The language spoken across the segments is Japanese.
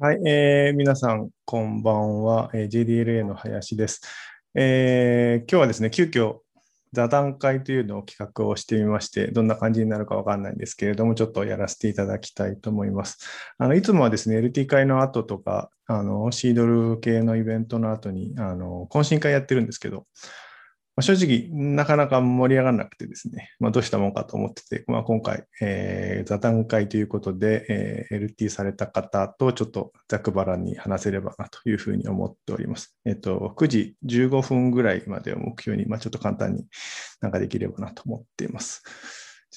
はい、えー、皆さん、こんばんは、えー、JDLA の林です、えー。今日はですね、急遽座談会というのを企画をしてみまして、どんな感じになるかわかんないんですけれども、ちょっとやらせていただきたいと思います。あのいつもはですね、LT 会の後とか、あのシードル系のイベントの後にあの懇親会やってるんですけど、まあ、正直、なかなか盛り上がらなくてですね、まあ、どうしたもんかと思ってて、まあ、今回、えー、座談会ということで、えー、LT された方とちょっとざくばらに話せればなというふうに思っております。えっ、ー、と、9時15分ぐらいまでを目標に、まあ、ちょっと簡単になんかできればなと思っています。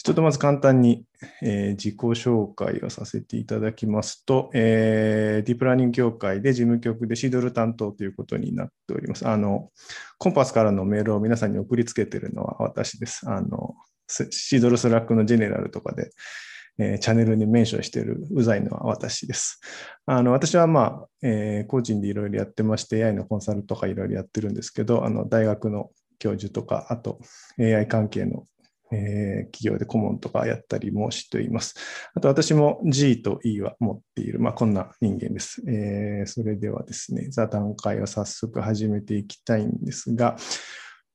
ちょっとまず簡単に、えー、自己紹介をさせていただきますと、えー、ディープラーニング協会で事務局で CDLE 担当ということになっております。あの、 connpass からのメールを皆さんに送りつけてるのは私です。あの、 CDLE Slack のジェネラルとかで、えー、チャンネルにメンションしてるうざいのは私です。あの私は、まあえー、個人でいろいろやってまして、AI のコンサルとかいろいろやってるんですけど、あの大学の教授とか、あと AI 関係のえー、企業で顧問とかやったりもしています。あと私も G と E は持っている、まあ、こんな人間です、えー、それではですね、座談会を早速始めていきたいんですが、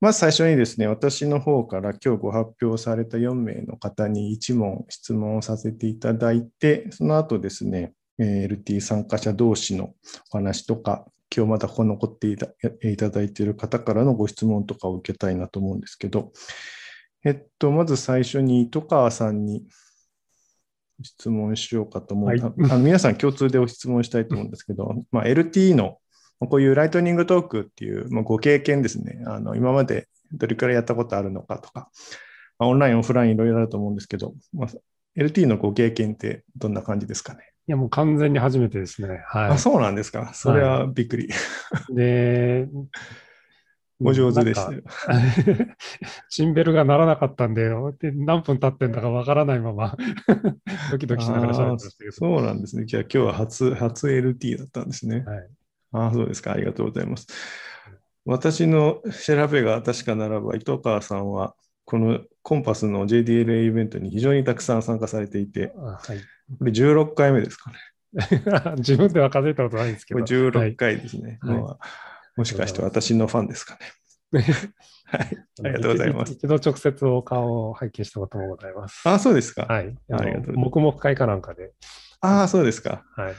まず最初にですね、私の方から今日ご発表された4名の方に1問質問をさせていただいて、その後ですね、LT 参加者同士のお話とか、今日まだここ残っていただいている方からのご質問とかを受けたいなと思うんですけど、えっと、まず最初に糸川さんに質問しようかと思う、はい、あの皆さん共通でお質問したいと思うんですけど、まあ、LT のこういうライトニングトークっていう、まあ、ご経験ですね、あの今までどれくらいやったことあるのかとか、まあ、オンライン、オフラインいろいろあると思うんですけど、まあ、LT のご経験ってどんな感じですかね？いや、もう完全に初めてですね。はい。あ、そうなんですか。それはびっくり。はい、で、お上手でしたよ。シ ンベルが鳴らなかったんで、で何分経ってんだかわからないまま ドキドキしながら喋ってましたけど。そうなんですね。じゃあ今日は初、初 LT だったんですね。はい、ああ、そうですか。ありがとうございます。私の調べが確かならば、糸川さんは、このコンパスの JDLA イベントに非常にたくさん参加されていて、はい、これ16回目ですかね。自分では数えたことないんですけど。これ16回ですね。はい、まあもしかして私のファンですかね。はい。ありがとうございます。一度直接お顔を拝見したこともございます。あ、そうですか。はい。ありがとう黙々会かなんかで。ああ、そうですか。はい。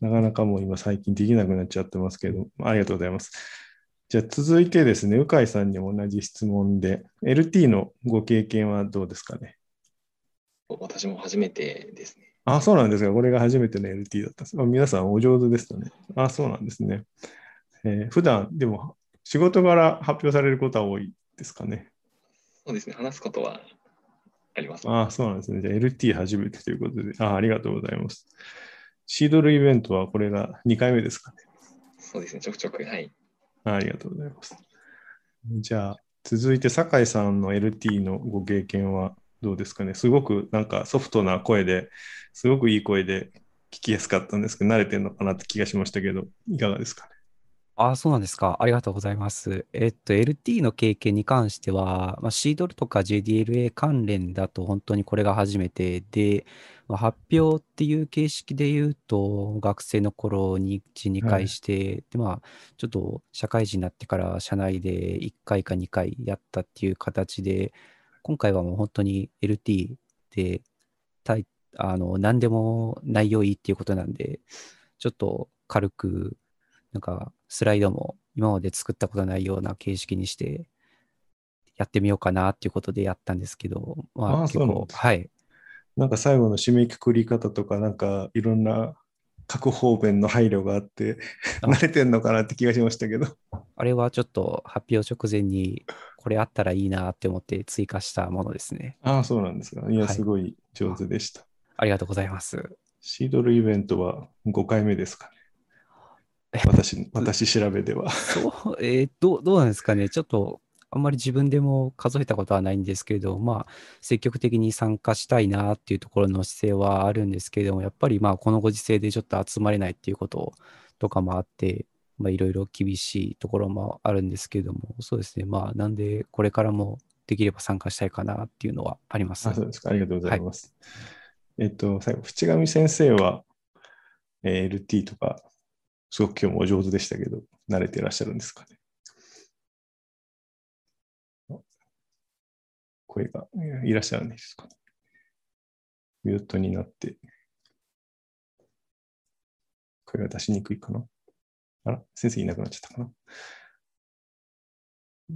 なかなかもう今最近できなくなっちゃってますけど、ありがとうございます。じゃあ続いてですね、鵜飼さんにも同じ質問で、LT のご経験はどうですかね？私も初めてですね。あ、そうなんですか。これが初めての LT だったんです。皆さんお上手ですよね。あ、そうなんですね。えー、普段でも仕事柄発表されることは多いですかね？そうですね、話すことはあります。ああ、そうなんですね。じゃあ LT 初めてということであ、ありがとうございます。シードルイベントはこれが2回目ですかね？そうですね、ちょくちょく、はい。あありがとうございます。じゃあ、続いて酒井さんの LT のご経験はどうですかね？すごくなんかソフトな声ですごくいい声で聞きやすかったんですけど、慣れてるのかなって気がしましたけど、いかがですかね？ああ、そうなんですか。ありがとうございます。えっと、LT の経験に関しては、まあ、シードルとか JDLA 関連だと本当にこれが初めてで、まあ、発表っていう形式で言うと、学生の頃に1、2回して、で、まあ、ちょっと社会人になってから社内で1回か2回やったっていう形で、今回はもう本当に LT で、たいあの、何でも内容いいっていうことなんで、ちょっと軽く、なんかスライドも今まで作ったことないような形式にしてやってみようかなっていうことでやったんですけど、まあ、結構、はい。なんか最後の締めくくり方とか、なんかいろんな各方面の配慮があって、慣れてんのかなって気がしましたけど。あれはちょっと発表直前に、これあったらいいなって思って追加したものですね。ああ、そうなんですか。いや、すごい上手でした、はい、ありがとうございます。シードルイベントは5回目ですかね。私、私調べでは。そう、えー、どう、どうなんですかね。ちょっと、あんまり自分でも数えたことはないんですけれど、まあ、積極的に参加したいなっていうところの姿勢はあるんですけれども、やっぱりまあ、このご時世でちょっと集まれないっていうこととかもあって、まあ、いろいろ厳しいところもあるんですけれども、そうですね。まあ、なんで、これからもできれば参加したいかなっていうのはあります。あそうですか。ありがとうございます。はい、えっと、最後、淵上先生は、えー LT とか、すごく今日もお上手でしたけど、慣れていらっしゃるんですかね？声がいらっしゃらないですか？ね。ミュートになって、声が出しにくいかな？あら、先生いなくなっちゃったかな？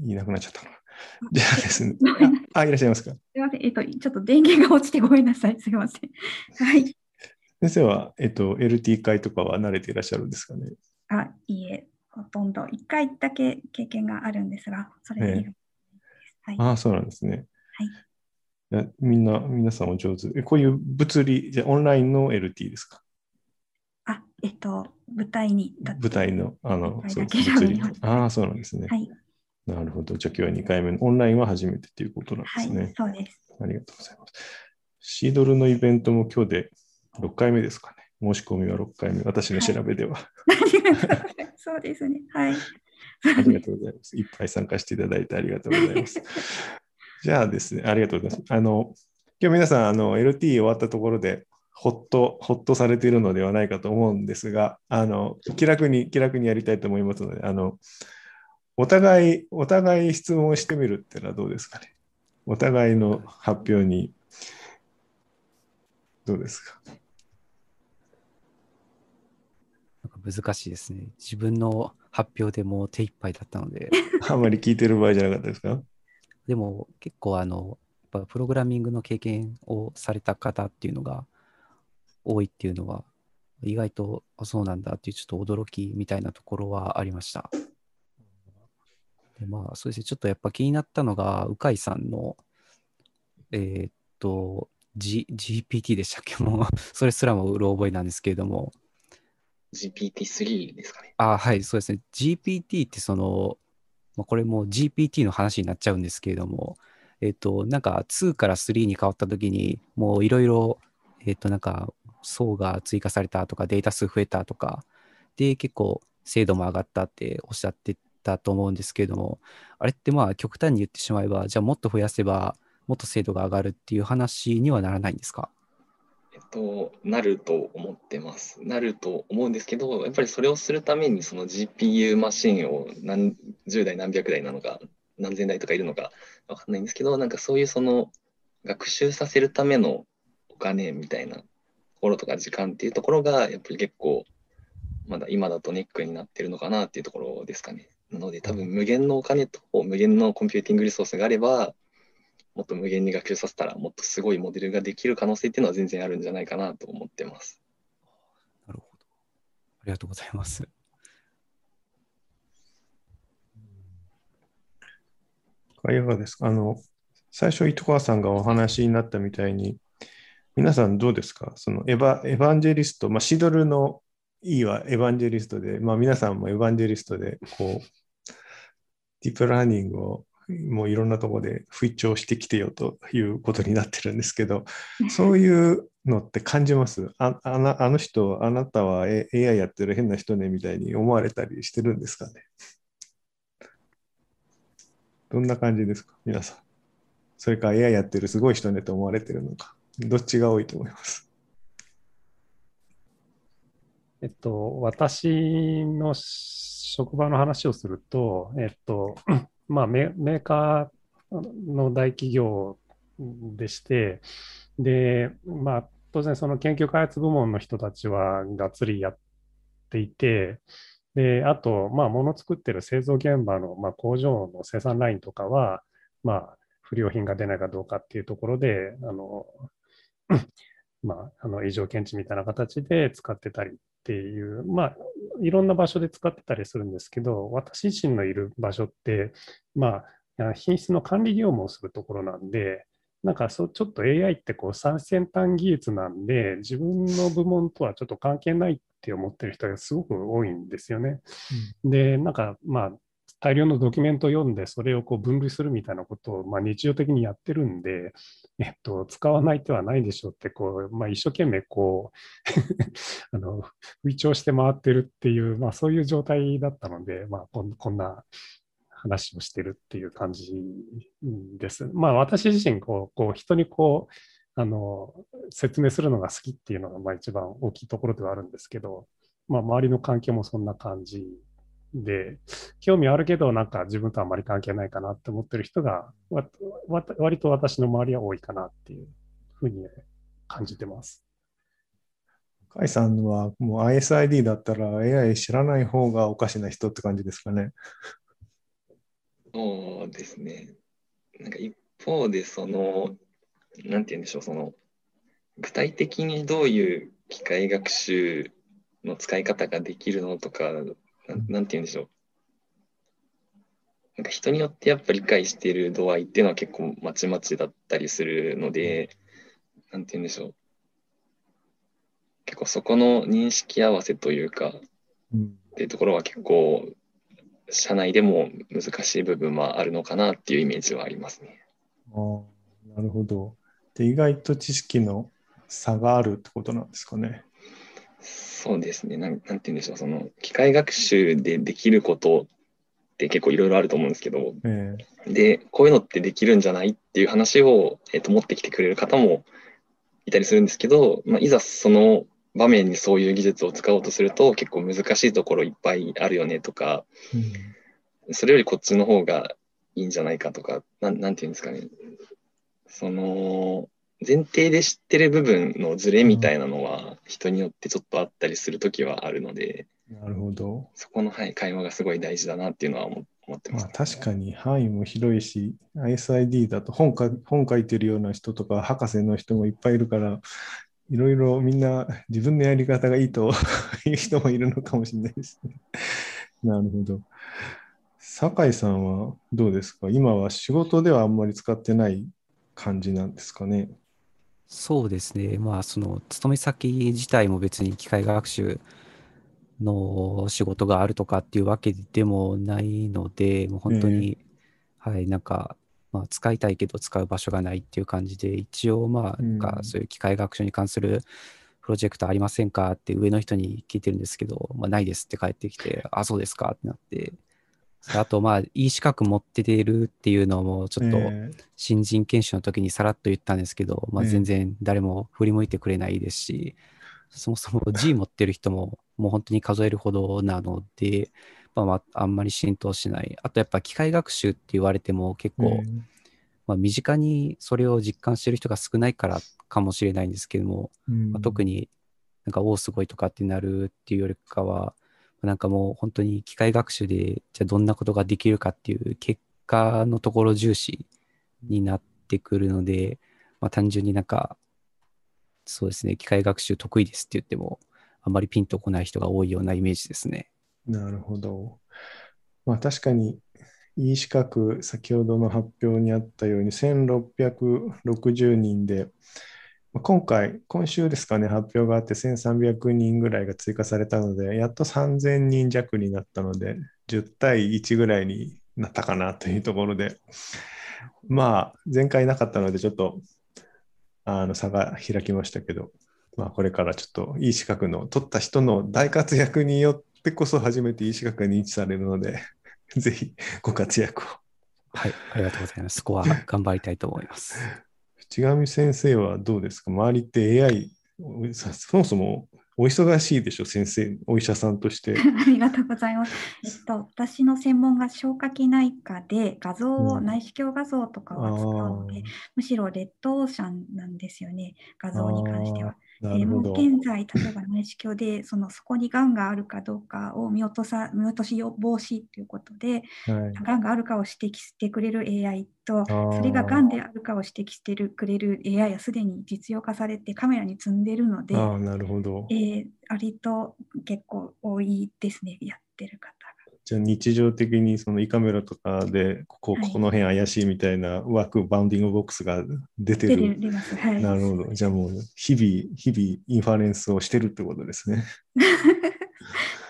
いなくなっちゃったな？じゃあですね。あ、あいらっしゃいますか？すみません。えっと、ちょっと電源が落ちてごめんなさい。すみません。はい。先生は、えっと、LT 会とかは慣れていらっしゃるんですかね？あ、いいえ、ほとんど1回だけ経験があるんですが、それです。はい。ああ、そうなんですね。はいみんな、皆さんお上手。えこういう物理、じゃあオンラインの LT ですか？あ、えっと、舞台に舞台の、あの、そう物理ああ、そうなんですね。はい。なるほど。じゃあ今日は2回目の、オンラインは初めてということなんではい、すね。そうです。ありがとうございます。シードルのイベントも今日で6回目ですかね。申し込みは6回目。私の調べでは。そうですね。はい。ありがとうございます。いっぱい参加していただいてありがとうございます。じゃあですね、ありがとうございます。あの、今日皆さん、あの、LT 終わったところで、ほっと、ほっとされているのではないかと思うんですが、あの、気楽に、気楽にやりたいと思いますので、あの、お互い、お互い質問をしてみるっていうのはどうですかね。お互いの発表に、どうですか？なんか難しいですね。自分の発表でもう手一杯だったので、あまり聞いてる場合じゃなかったですか？でも結構あの、やっぱプログラミングの経験をされた方っていうのが多いっていうのは、意外とあそうなんだっていうちょっと驚きみたいなところはありました。でまあそうですね、ちょっとやっぱ気になったのが、鵜飼さんの、えーっと、G、GPT でしたっけ？もう、それすらもうろ覚えなんですけれども、GPT-3 ですかね。あはい、そうですね。GPT ってその、まあ、これも GPT の話になっちゃうんですけれども、えっ、と、なんか2から3に変わったときに、もういろいろ、えっ、と、なんか層が追加されたとか、データ数増えたとか、で、結構精度も上がったっておっしゃってたと思うんですけれども、あれってまあ極端に言ってしまえば、じゃあもっと増やせば、もっと精度が上がるっていう話にはならないんですか？えっと、なると思ってます。なると思うんですけど、やっぱりそれをするために、その GPU マシンを何十台、何百台なのか、何千台とかいるのかわかんないんですけど、なんかそういうその学習させるためのお金みたいなところとか時間っていうところが、やっぱり結構、まだ今だとネックになってるのかなっていうところですかね。なので、多分無限のお金と無限のコンピューティングリソースがあれば、もっと無限に学習させたら、もっとすごいモデルができる可能性っていうのは全然あるんじゃないかなと思ってます。なるほど。ありがとうございます。いかがですかあの、最初、糸川さんがお話になったみたいに、皆さんどうですか？そのエヴァエヴァンジェリスト、まあ、シドルの E はエヴァンジェリストで、まあ、皆さんもエヴァンジェリストで、こう、ディープラーニングをもういろんなところで吹聴してきてよということになってるんですけど、そういうのって感じます？ああのあの人、あなたは AI やってる変な人ねみたいに思われたりしてるんですかね？どんな感じですか？皆さん。それか AI やってるすごい人ねと思われてるのか？どっちが多いと思います？えっと、私の職場の話をすると、えっと、まあ、メメーカーの大企業でして、で、まあ、当然その研究開発部門の人たちはがっつりやっていて、で、あと、まあ、物作ってる製造現場の、まあ、工場の生産ラインとかは、まあ、不良品が出ないかどうかっていうところで、あの、まあ、あの異常検知みたいな形で使ってたりっていう、まあ、いろんな場所で使ってたりするんですけど、私自身のいる場所って、まあ、品質の管理業務をするところなんで、なんかそうちょっと AI ってこう最先端技術なんで、自分の部門とはちょっと関係ないって思ってる人がすごく多いんですよね。で、なんかまあ、大量のドキュメントを読んで、それをこう分類するみたいなことを、まあ、日常的にやってるんで、えっと、使わない手はないでしょうって、こう、まあ、一生懸命こう あの、吹聴して回ってるっていう、まあ、そういう状態だったので、まあ、こんこんな話をしてるっていう感じです。まあ、私自身こう、こう人にこう、あの説明するのが好きっていうのがまあ一番大きいところではあるんですけど、まあ、周りの環境もそんな感じで、興味あるけど、なんか自分とあんまり関係ないかなって思ってる人が、わわ割と私の周りは多いかなっていうふうに感じてます。甲斐さんはもう ISID だったら AI 知らない方がおかしな人って感じですかね？そうですね。なんか一方で、その、なんて言うんでしょう、その、具体的にどういう機械学習の使い方ができるのとか、なんなんて言うんでしょう。なんか人によってやっぱ理解している度合いっていうのは結構まちまちだったりするので、なんて言うんでしょう。結構そこの認識合わせというか、うんっていうところは結構社内でも難しい部分はあるのかなっていうイメージはありますね。あなるほど。で、意外と知識の差があるってことなんですかね。そうですね。なんなんて言うんでしょう。その機械学習でできることって結構いろいろあると思うんですけど、えで、こういうのってできるんじゃないっていう話を、えっと持ってきてくれる方もいたりするんですけど、まあ、いざその場面にそういう技術を使おうとすると結構難しいところいっぱいあるよねとか、うんそれよりこっちの方がいいんじゃないかとか、なんなんていうんですかね。その、前提で知ってる部分のズレみたいなのは人によってちょっとあったりするときはあるので、なるほど。そこの、はい、会話がすごい大事だなっていうのは思思ってます、まあ、確かに範囲も広いし、ISID だと本か本書いてるような人とか、博士の人もいっぱいいるから、いろいろみんな自分のやり方がいいと いう人もいるのかもしれないですね。なるほど。酒井さんはどうですか？今は仕事ではあんまり使ってない感じなんですかね？そうですね。まあ、その、勤め先自体も別に機械学習の仕事があるとかっていうわけでもないので、もう本当に、はい、なんか、まあ、使いたいけど使う場所がないっていう感じで、一応、まあ、なんかうんそういう機械学習に関するプロジェクトありませんかって上の人に聞いてるんですけど、まあ、ないですって帰ってきて、あ、そうですかってなって、あと、まあ、いい資格持っててるっていうのも、ちょっと、え新人研修の時にさらっと言ったんですけど、まあ、ええ全然誰も振り向いてくれないですし、そもそも G 持ってる人ももう本当に数えるほどなので、まあ、まああんまり浸透しない。あとやっぱ機械学習って言われても結ー構、まあ、身近にそれを実感してる人が少ないからかもしれないんですけども、まあ、特に。になんか、おお、すごいとかってなるっていうよりかは、なんかもう本当に機械学習で、じゃあどんなことができるかっていう結果のところ重視になってくるので、まあ、単純になんか、そうですね、機械学習得意ですって言っても、あんまりピンとこない人が多いようなイメージですね。なるほど。まあ確かに、いい資格、先ほどの発表にあったように、1660人で、今回、今週ですかね、発表があって1300人ぐらいが追加されたので、やっと3000人弱になったので、10対1ぐらいになったかなというところで、まあ、前回なかったので、ちょっとあの差が開きましたけど、まあ、これからちょっといい資格の取った人の大活躍によってこそ初めていい資格が認知されるので、ぜひご活躍を。はい、ありがとうございます。そこは頑張りたいと思います。淵上先生はどうですか？周りって AI、そそもそもお忙しいでしょ、先生、お医者さんとして。ありがとうございます。えっと、私の専門が消化器内科で画像を、うん内視鏡画像とかを扱うので、むしろレッドオーシャンなんですよね、画像に関しては。なえーもうるほど。現在、例えば内視鏡でそのそこにがんがあるかどうかを見落とさ見落とし防止ということで、はいがんがあるかを指摘してくれる AI と、ーそれががんであるかを指摘してるくれる AI はすでに実用化されてカメラに積んでるので、ああ、なるほどえ。ー割と結構多いですね、やってる方が。じゃあ日常的にその胃カメラとかで、ここはいここの辺怪しいみたいな枠、 bounding box が出て出る。てます。はい。なるほど。じゃあもう日々、日々 inference をしてるってことですね。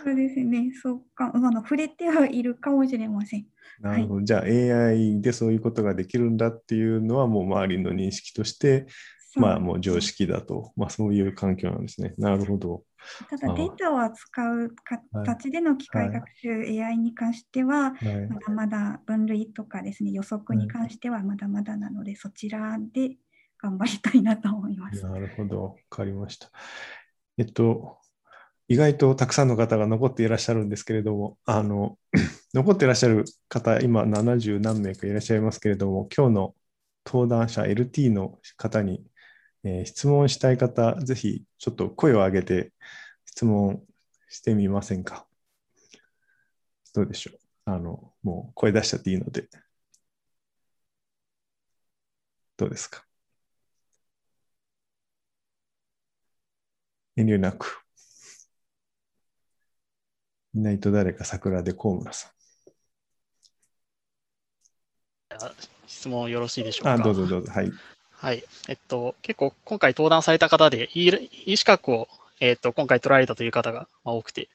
そうですね、そうか、あの触れてはいるかもしれません。なるほど。じゃあ AI でそういうことができるんだっていうのはもう周りの認識として、まあもう常識だと。まあそういう環境なんですね。なるほど。ただデータを扱うはい形での機械学習 AI に関しては、はいまだまだ分類とかですね、予測に関してはまだまだなので、そちらで頑張りたいなと思います。なるほど、わかりました。えっと、意外とたくさんの方が残っていらっしゃるんですけれども、あの、残っていらっしゃる方、今70何名かいらっしゃいますけれども、今日の登壇者 LT の方に、えー質問したい方、ぜひちょっと声を上げて質問してみませんか？どうでしょう？あの、もう声出しちゃっていいので。どうですか？遠慮なく。いないと誰か桜で高村さ質問よろしいでしょうん。か？あ、どうぞどうぞ。はい。はい。えっと、結構今回登壇された方で、いい資格を、えっと、今回取られたという方が多くて、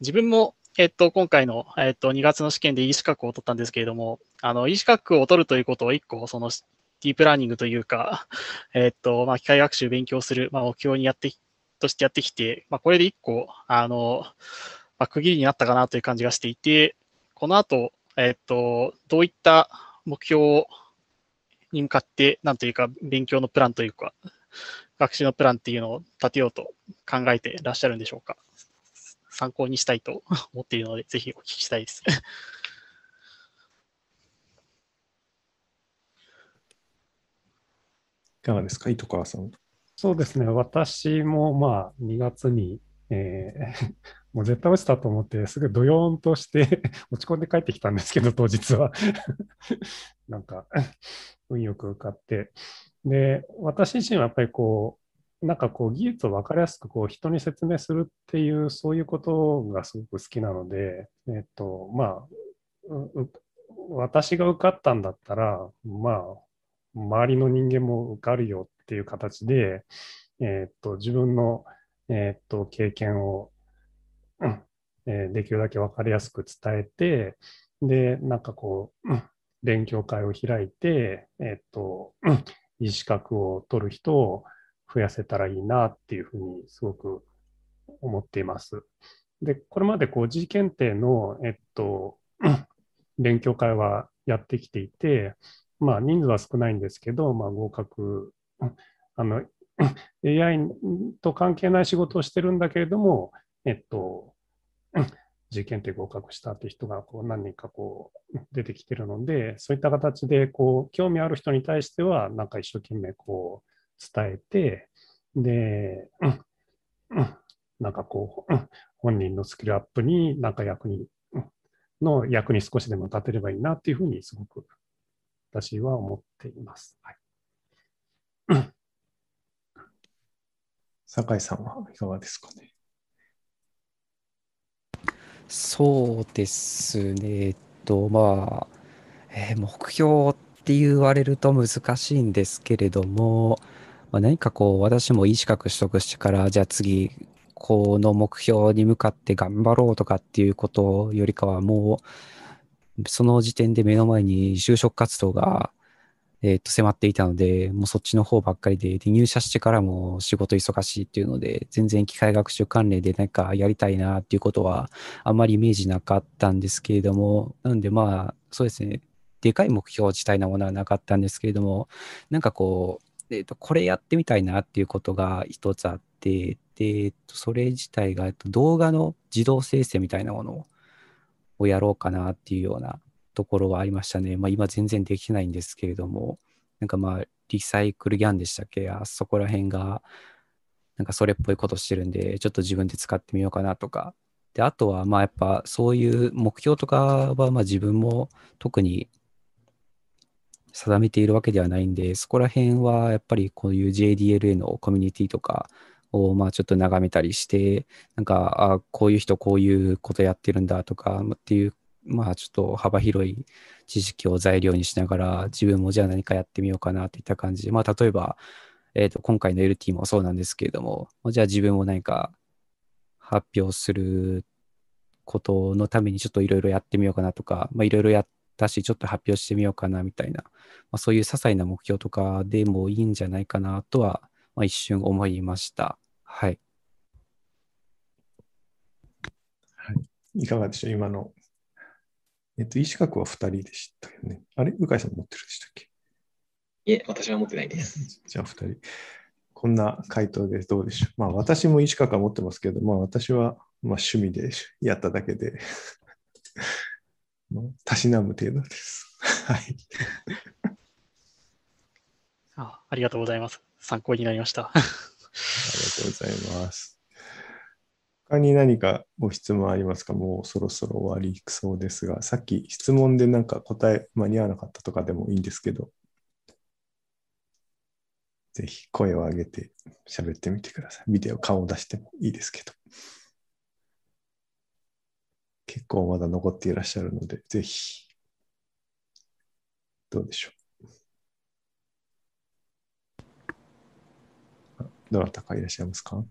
自分も、えっと、今回の、えっと、2月の試験で E 資格を取ったんですけれども、あの、E 資格を取るということを一個、その、ディープラーニングというか、えっと、まあ、機械学習勉強する、まあ、目標にやって、としてやってきて、まあ、これで一個、あの、まあ、区切りになったかなという感じがしていて、この後、えっと、どういった目標をに向かって、なんというか、勉強のプランというか、学習のプランっていうのを立てようと考えていらっしゃるんでしょうか。参考にしたいと 思っているので、ぜひお聞きしたいです。いかがですか、糸川さん。そうですね。私もまあ2月に、えー もう絶対落ちたと思って、すぐドヨーンとして 落ち込んで帰ってきたんですけど、当日は。なんか、運よく受かって。で、私自身はやっぱりこう、なんかこう技術を分かりやすくこう人に説明するっていう、そういうことがすごく好きなので、えっと、まあ、私が受かったんだったら、まあ、周りの人間も受かるよっていう形で、えーっと、自分の、えーっと、経験を、うんえーできるだけ分かりやすく伝えて、で、なんかこう、うん勉強会を開いて、えっと、いい資格を取る人を増やせたらいいなっていうふうにすごく思っています。で、これまでこう G 検定の、えっと、勉強会はやってきていて、まあ人数は少ないんですけど、まあ合格、あの、AI と関係ない仕事をしてるんだけれども、えっと、受験で合格したって人がこう何人かこう出てきてるので、そういった形でこう興味ある人に対しては、なんか一生懸命こう伝えて、で、なんかこう、本人のスキルアップになんか役に、の役に少しでも立てればいいなっていうふうにすごく私は思っています。はい酒井さんはいかがですかね？そうですね。えっと、まあ、えー目標って言われると難しいんですけれども、まあ、何かこう、私もいい資格取得してから、じゃあ次、この目標に向かって頑張ろうとかっていうことよりかは、もう、その時点で目の前に就職活動が、えっと、迫っていたので、もうそっちの方ばっかりで、で、入社してからも仕事忙しいっていうので、全然機械学習関連でなんかやりたいなっていうことは、あんまりイメージなかったんですけれども、なんでまあ、そうですね、でかい目標自体なものはなかったんですけれども、なんかこう、えっと、これやってみたいなっていうことが一つあって、で、えっと、それ自体が、えっと、動画の自動生成みたいなものをやろうかなっていうようなところはありましたね。まあ今全然できないんですけれども、なんかまあ、リサイクルギャンでしたっけ？あそこら辺が、なんかそれっぽいことしてるんで、ちょっと自分で使ってみようかなとか。で、あとはまあやっぱそういう目標とかはまあ自分も特に定めているわけではないんで、そこら辺はやっぱりこういう JDLA のコミュニティとかをまあちょっと眺めたりして、なんか、あこういう人こういうことやってるんだとかっていう、まあちょっと幅広い知識を材料にしながら、自分もじゃあ何かやってみようかなといった感じで、まあ例えば、えっと、今回の LT もそうなんですけれども、じゃあ自分も何か発表することのためにちょっといろいろやってみようかなとか、まあいろいろやったし、ちょっと発表してみようかなみたいな、まあ、そういう些細な目標とかでもいいんじゃないかなとは、まあ、一瞬思いました。はい。いかがでしょう？今の。えっと、医資格は2人でしたよね。あれ？向井さん持ってるでしたっけ？いえ、私は持ってないです。じゃあ、2人。こんな回答でどうでしょう。まあ、私も医師資格は持ってますけど、まあ、私はまあ趣味でやっただけで、まあたしなむ程度です。はい。あありがとうございます。参考になりました。ありがとうございます。他に何かご質問ありますか？もうそろそろ終わりそうですが、さっき質問でなんか答え間に合わなかったとかでもいいんですけど、ぜひ声を上げて喋ってみてください。ビデオ顔を出してもいいですけど。結構まだ残っていらっしゃるので、ぜひ。どうでしょう？どなたかいらっしゃいますか？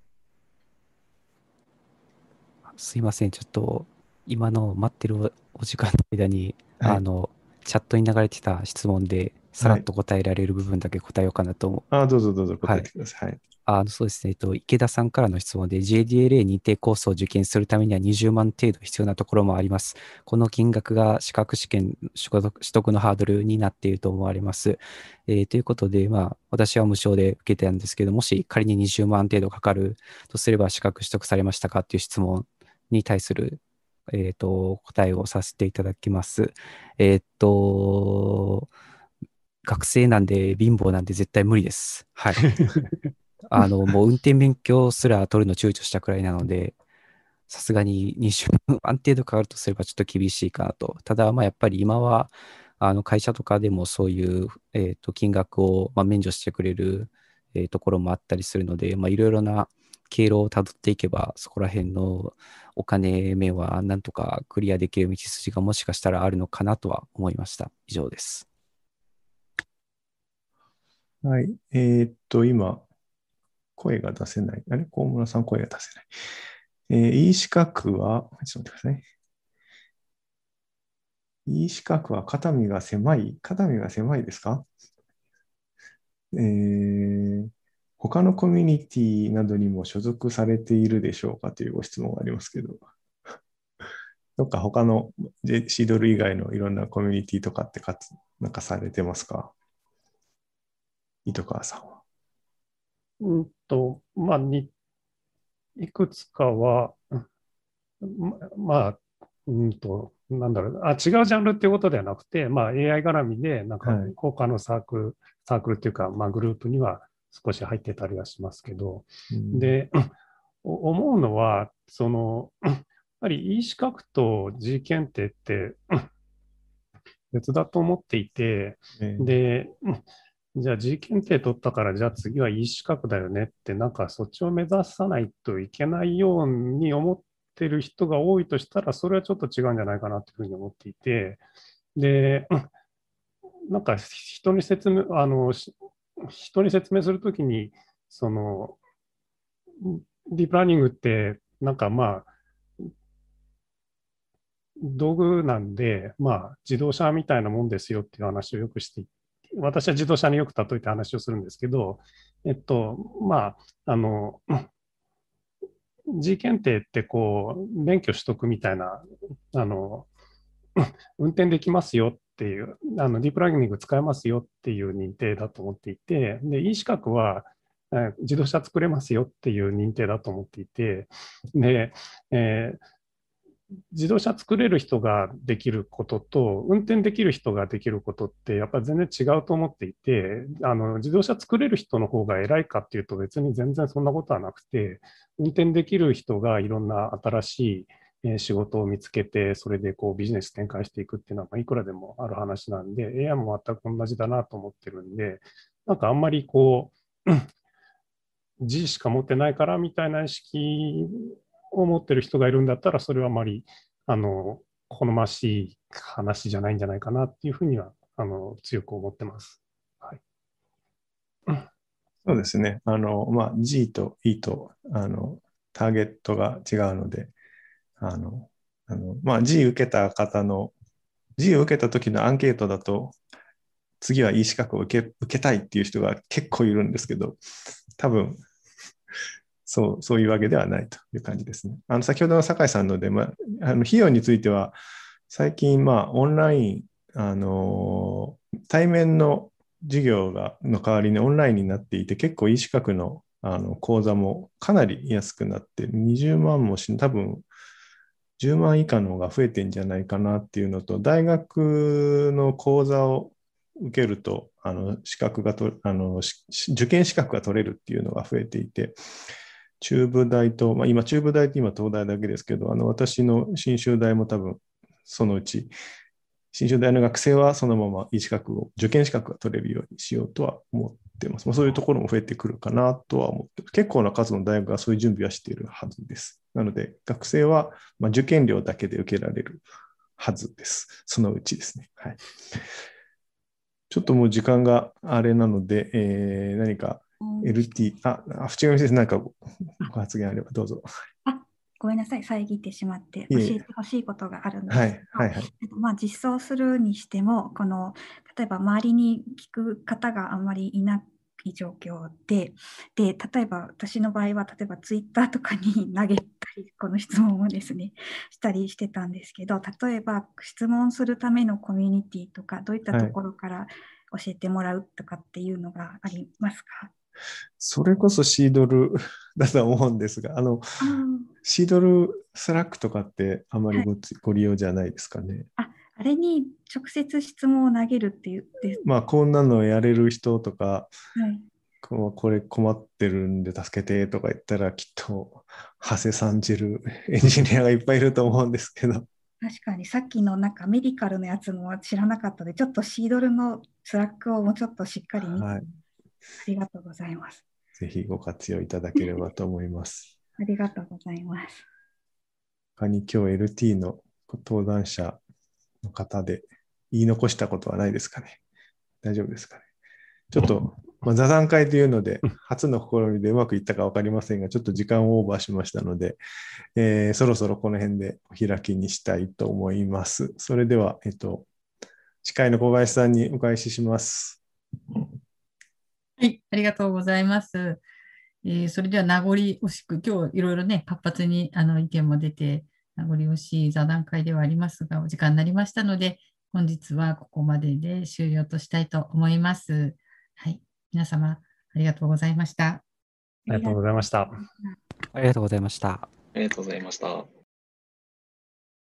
すいません、ちょっと今の待ってるおお時間の間に、はいあの、チャットに流れてた質問で、さらっと答えられる部分だけ答えようかなと思う。あ、どうぞどうぞ答えてください。はい。あのそうですね、えっと、池田さんからの質問で、JDLA 認定コースを受験するためには20万程度必要なところもあります。この金額が資格試験取得取得のハードルになっていると思われます。えーということで、まあ、私は無償で受けてたんですけど、もし仮に20万程度かかるとすれば、資格取得されましたかっていう質問に対する、えー、と答えをさせていただきます。えっ、と、学生なんで貧乏なんで絶対無理です。はい。あの、もう運転免許すら取るの躊躇したくらいなので、さすがに20万程度かかるとすればちょっと厳しいかなと。ただ、まあやっぱり今は、あの会社とかでもそういう、えー、と金額を、まあ、免除してくれる、えーところもあったりするので、まあ、いろいろな経路をたどっていけば、そこら辺のお金面はなんとかクリアできる道筋がもしかしたらあるのかなとは思いました。以上です。はい。えーっと、今、声が出せない。あれ？高村さん、声が出せない。えー、E 資格は、ちょっと待ってください。E 資格は肩身が狭い？肩身が狭いですか？えー、他のコミュニティなどにも所属されているでしょうかというご質問がありますけど、どっか他のシードル以外のいろんなコミュニティとかってかつなんかされてますか？糸川さんは。うんと、まあ、に、いくつかは、うんま、まあ、うんと、なんだろう、あ、違うジャンルっていうことではなくて、まあ、AI 絡みで、なんかはい、他のサークル、サークルっていうか、まあ、グループには少し入ってたりはしますけど、うん、で、お思うのは、その、やっぱり E 資格と G 検定って 別だと思っていて、えーで、うんじゃあ G 検定取ったから、じゃあ次は E 資格だよねって、なんかそっちを目指さないといけないように思ってる人が多いとしたら、それはちょっと違うんじゃないかなというふうに思っていて、で、うんなんか人に説明、あの、し人に説明するときに、その、ディープラーニングって、なんかまあ、道具なんで、まあ、自動車みたいなもんですよっていう話をよくして私は自動車によく例えて話をするんですけど、えっと、まあ、あの、G 検定ってこう、免許取得みたいな、あの、運転できますよっていう、あの、ディープラーニング使えますよっていう認定だと思っていて、で、E 資格は、え自動車作れますよっていう認定だと思っていて、で、えー自動車作れる人ができることと、運転できる人ができることって、やっぱり全然違うと思っていて、あの自動車作れる人の方が偉いかっていうと、別に全然そんなことはなくて、運転できる人がいろんな新しいえ仕事を見つけて、それでこうビジネス展開していくっていうのは、まいくらでもある話なんで、AI も全く同じだなと思ってるんで、なんかあんまりこう、G しか持ってないからみたいな意識を持ってる人がいるんだったら、それはあまり、あの、好ましい話じゃないんじゃないかなっていうふうには、あの、強く思ってます。はい。そうですね。あの、まあ、G と E と、あの、ターゲットが違うので、あの、あのまあ、G 受けた方の、G を受けた時のアンケートだと、次は E 資格を受け受けたいっていう人が結構いるんですけど、多分、そう、そういうわけではないという感じですね。あの、先ほどの酒井さんので、まあ、あの費用については、最近、まあ、オンライン、あの、対面の授業がの代わりにオンラインになっていて、結構 e 資格のあの講座もかなり安くなって、20万もし、多分10万以下の方が増えてんじゃないかなっていうのと、大学の講座を受けると、あの資格がとあの受験資格が取れるっていうのが増えていて、中部大と、まあ、今、中部大って今、東大だけですけど、あの私の信州大も多分、そのうち、信州大の学生はそのままいい資格を、受験資格が取れるようにしようとは思ってます。まあ、そういうところも増えてくるかなとは思って結構な数の大学がそういう準備はしているはずです。なので、学生はま受験料だけで受けられるはずです。そのうちですね。はい。ちょっともう時間があれなので、えー、何か LT、あ、あ、淵上先生、何かご発言あればどうぞ。あ、ごめんなさい、遮ってしまって、教えてほしいことがあるんですはい、はい、はい。まあ、実装するにしても、この、例えば周りに聞く方があんまりいない状況で、で、例えば私の場合は、例えばツイッターとかに 投げたり、この質問をですね、したりしてたんですけど、例えば質問するためのコミュニティとか、どういったところから教えてもらうとかっていうのがありますか、それこそ CDLE だと思うんですが、あの、 CDLE Slack とかってあまりご,、ご利用じゃないですかね。ああれに直接質問を投げるっていう。まあ、こんなのやれる人とか、はい、これ困ってるんで助けてとか言ったら、きっと、馳せ参じるエンジニアがいっぱいいると思うんですけど。確かにさっきのなんかメディカルのやつも知らなかったので、ちょっと CDLE の Slack をもうちょっとしっかり見て、はい、ありがとうございます。ぜひご活用いただければと思います。ありがとうございます。他に今日 LT の登壇者の方で言い残したことはないですかね大丈夫ですかねちょっと、まあ、座談会というので、初の試みでうまくいったか分かりませんが、ちょっと時間をオーバーしましたので、えー、そろそろこの辺でお開きにしたいと思います。それでは、えっと、司会の小林さんにお返しします。はい、ありがとうございます。えー、それでは名残惜しく、今日いろいろね、活発にあの意見も出て、名残惜しい座談会ではありますが、お時間になりましたので、本日はここまでで終了としたいと思います。はい、皆様ありがとうございました。ありがとうございました。ありがとうございました。ありがとうございました。